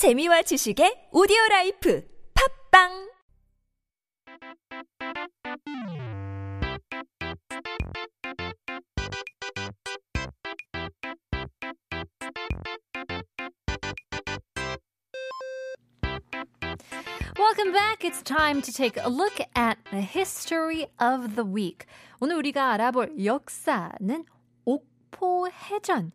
재미와 지식의 오디오 라이프 팝빵 Welcome back. It's time to take a look at the history of the week. 오늘 우리가 알아볼 역사는 옥포해전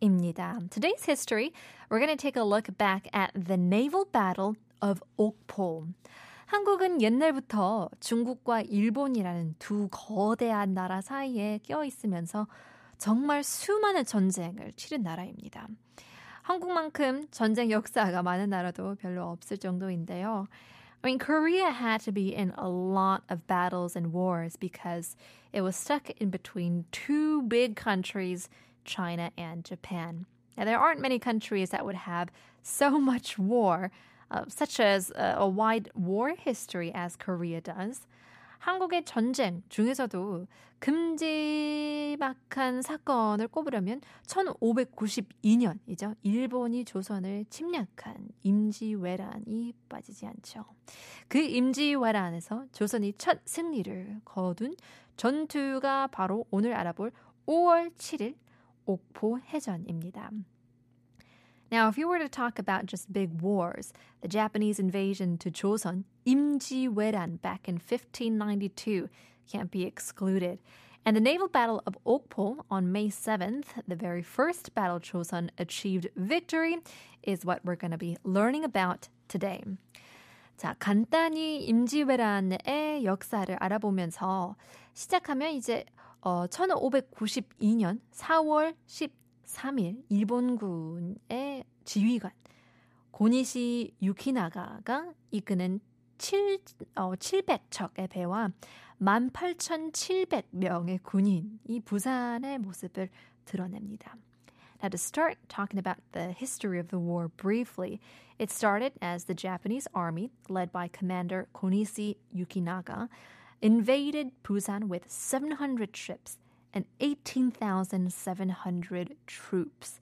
입니다. Today's history, we're going to take a look back at the naval battle of 옥포. 한국은 옛날부터 중국과 일본이라는 두 거대한 나라 사이에 껴 있으면서 정말 수많은 전쟁을 치른 나라입니다. 한국만큼 전쟁 역사가 많은 나라도 별로 없을 정도인데요. I mean, Korea had to be in a lot of battles and wars because it was stuck in between two big countries, China and Japan. Now, there aren't many countries that would have so much war, uh, such as a, a wide war history as Korea does. 한국의 전쟁 중에서도 큼지막한 사건을 꼽으려면 1592년이죠. 일본이 조선을 침략한 임지왜란이 빠지지 않죠. 그 임지왜란에서 조선이 첫 승리를 거둔 전투가 바로 오늘 알아볼 5월 7일 옥포해전입니다. Now, if you were to talk about just big wars, the Japanese invasion to Joseon, Imjiweran, back in 1592, can't be excluded. And the naval battle of Okpo on May 7th, the very first battle Joseon achieved victory, is what we're going to be learning about today. 자, 간단히 임지왜란의 역사를 알아보면서 시작하면 이제 어, 1592년 4월 13일 일본군의 지휘관 고니시 유키나가가 이끄는 7, 어, 700척의 배와 18,700명의 군인이 부산의 모습을 드러냅니다. Now, to start talking about the history of the war briefly, it started as the Japanese army, led by Commander Konishi Yukinaga, invaded Busan with 700 ships and 18,700 troops.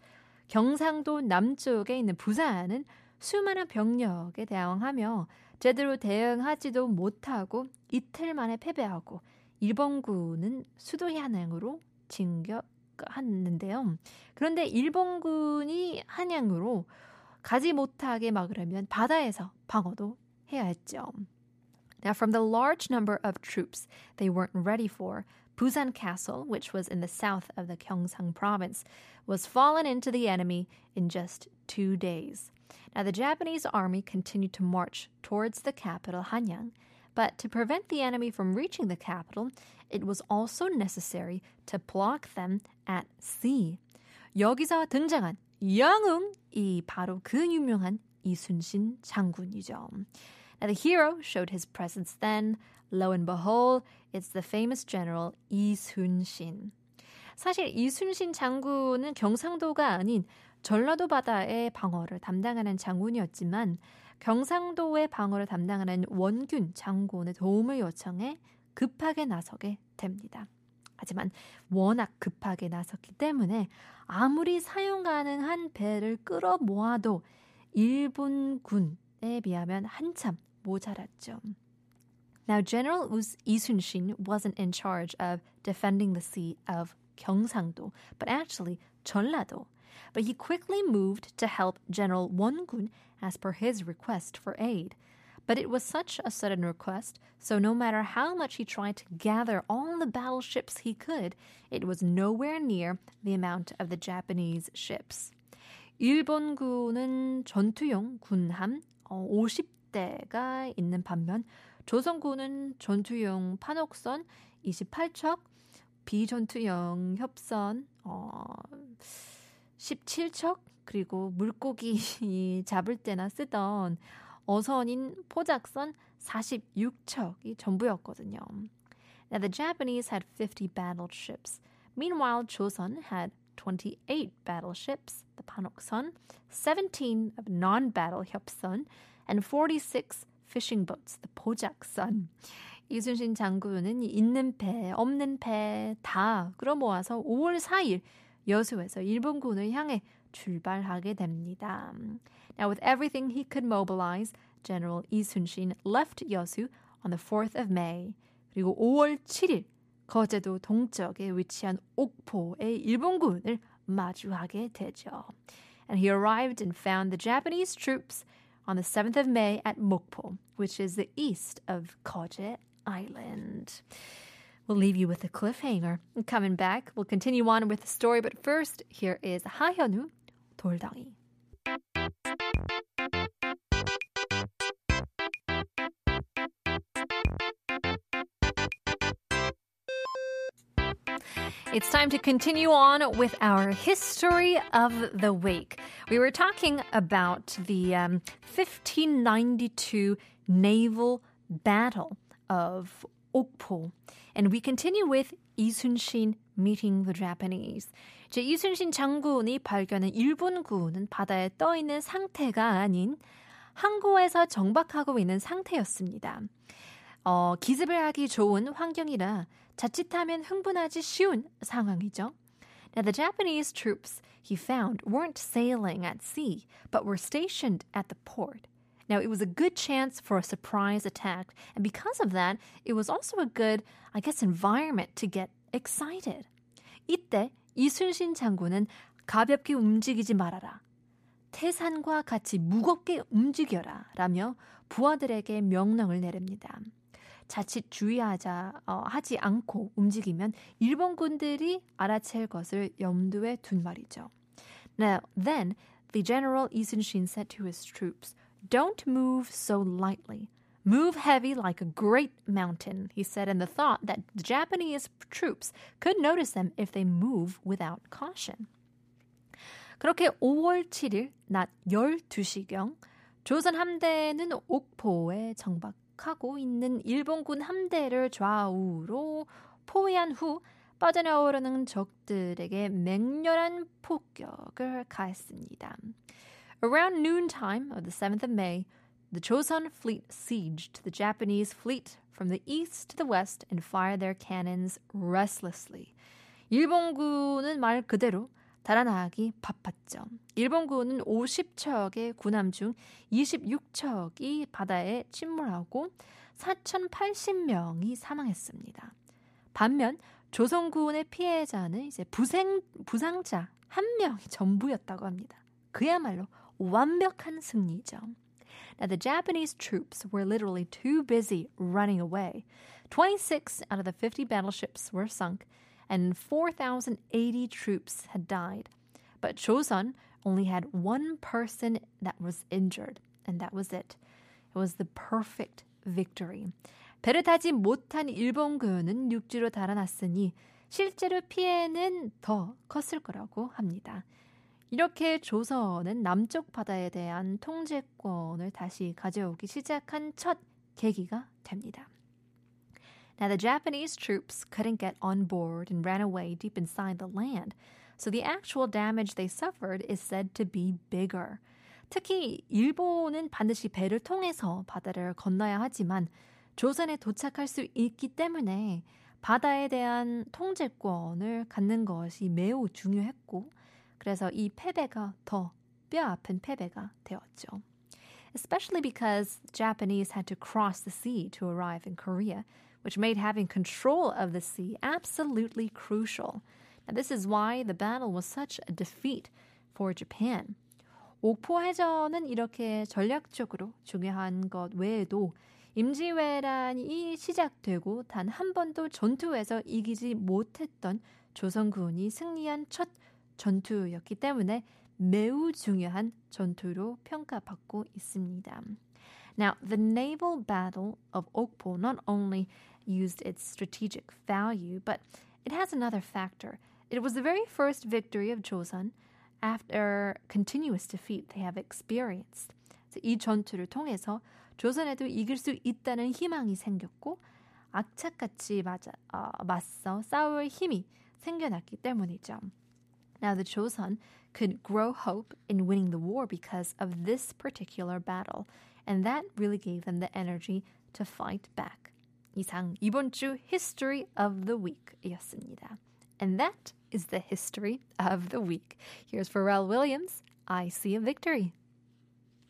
경상도 남쪽에 있는 부산은 수많은 병력에 대항하며 제대로 대응하지도 못하고 이틀 만에 패배하고 일본군은 수도 한양으로 진격하는데요. 그런데 일본군이 한양으로 가지 못하게 막으려면 바다에서 방어도 해야 했죠. Now, from the large number of troops they weren't ready for, Busan Castle, which was in the south of the Gyeongsang province, was fallen into the enemy in just two days. Now, the Japanese army continued to march towards the capital, Hanyang, but to prevent the enemy from reaching the capital, it was also necessary to block them at sea. 여기서 등장한 영웅이 바로 그 유명한 이순신 장군이죠. Now, the hero showed his presence then. Lo and behold, it's the famous general 이순신. 사실 이순신 장군은 경상도가 아닌 전라도 바다의 방어를 담당하는 장군이었지만 경상도의 방어를 담당하는 원균 장군의 도움을 요청해 급하게 나서게 됩니다. 하지만 워낙 급하게 나섰기 때문에 아무리 사용 가능한 배를 끌어 모아도 일본군 에 비하면 한참 모자랐죠. Now, General Isun-shin wasn't in charge of defending the sea of Gyeongsang-do, but actually Jeollado. But he quickly moved to help General Won-gun as per his request for aid. But it was such a sudden request, so no matter how much he tried to gather all the battleships he could, it was nowhere near the amount of the Japanese ships. 일본군은 전투용 군함 50대가 있는 반면 조선군은 전투용 판옥선 28척, 비전투용 협선 어, 17척, 그리고 물고기 잡을 때나 쓰던 어선인 포작선 46척이 전부였거든요. Now the Japanese had 50 battleships. Meanwhile, Joseon had 28 battleships, the Panokson, 17 of non-battle hyopson, and 46 fishing boats, the 포작선. 이순신 장군은 있는 배, 없는 배 다 끌어모아서 5월 4일 여수에서 일본군을 향해 출발하게 됩니다. Now, with everything he could mobilize, General Lee Sun-shin left Yosu on the 4th of May. 그리고 5월 7일 거제도 동쪽에 위치한 옥포의 일본군을 마주하게 되죠. And he arrived and found the Japanese troops on the 7th of May at Mokpo, which is the east of Koje Island. We'll leave you with a cliffhanger. Coming back, we'll continue on with the story, but first, here is 하현우 돌덩이. It's time to continue on with our history of the week. We were talking about the um, 1592 naval battle of Okpo, and we continue with 이순신 meeting the Japanese. 이제 이순신 장군이 발견한 일본군은 바다에 떠 있는 상태가 아닌 항구에서 정박하고 있는 상태였습니다. 어, 기습을 하기 좋은 환경이라 자칫하면 흥분하지 쉬운 상황이죠. Now, the Japanese troops he found weren't sailing at sea, but were stationed at the port. Now, it was a good chance for a surprise attack, and because of that, it was also a good, I guess, environment to get excited. 이때 이순신 장군은 가볍게 움직이지 말아라. 태산과 같이 무겁게 움직여라. 라며 부하들에게 명령을 내립니다. 자칫 주의하자 어, 하지 않고 움직이면 일본군들이 알아챌 것을 염두에 둔 말이죠. Now, then, the general Isunshin said to his troops, Don't move so lightly. Move heavy like a great mountain, he said in the thought that the Japanese troops could notice them if they move without caution. 그렇게 5월 7일 낮 12시경 조선 함대는 옥포에 정박 하고 있는 일본군 함대를 좌우로 포위한 후 빠져나오려는 적들에게 맹렬한 폭격을 가했습니다. Around noontime of the 7th of May, the Joseon fleet sieged the Japanese fleet from the east to the west and fired their cannons restlessly. 일본군은 말 그대로 달아나기 바빴죠. 일본군은 50척의 군함 중 26척이 바다에 침몰하고 4,080명이 사망했습니다. 반면 조선군의 피해자는 이제 부생, 부상자 한 명이 전부였다고 합니다. 그야말로 완벽한 승리죠. Now, the Japanese troops were literally too busy running away. 26 out of the 50 battleships were sunk, and 4,080 troops had died. But Joseon only had one person that was injured, and that was it. It was the perfect victory. 배를 타지 못한 일본군은 육지로 달아났으니 실제로 피해는 더 컸을 거라고 합니다. 이렇게 조선은 남쪽 바다에 대한 통제권을 다시 가져오기 시작한 첫 계기가 됩니다. Now, the Japanese troops couldn't get on board and ran away deep inside the land, so the actual damage they suffered is said to be bigger. 특히 일본은 반드시 배를 통해서 바다를 건너야 하지만 조선에 도착할 수 있기 때문에 바다에 대한 통제권을 갖는 것이 매우 중요했고 그래서 이 패배가 더 뼈아픈 패배가 되었죠. Especially because Japanese had to cross the sea to arrive in Korea, which made having control of the sea absolutely crucial. Now, this is why the battle was such a defeat for Japan. 옥포 해전은 이렇게 전략적으로 중요한 것 외에도 임지왜란이 시작되고 단 한 번도 전투에서 이기지 못했던 조선군이 승리한 첫 전투였기 때문에 매우 중요한 전투로 평가받고 있습니다. Now, the naval battle of Okpo not only used its strategic value, but it has another factor. It was the very first victory of Joseon after continuous defeat they have experienced. 이 전투를 통해서 조선에도 이길 수 있다는 희망이 생겼고 악착같이 맞아, 어, 맞서 싸울 힘이 생겨났기 때문이죠. Now the Joseon could grow hope in winning the war because of this particular battle, and that really gave them the energy to fight back. 이상 이번 주 History of the Week이었습니다. And that is the history of the week. Here's Pharrell Williams, I See a Victory.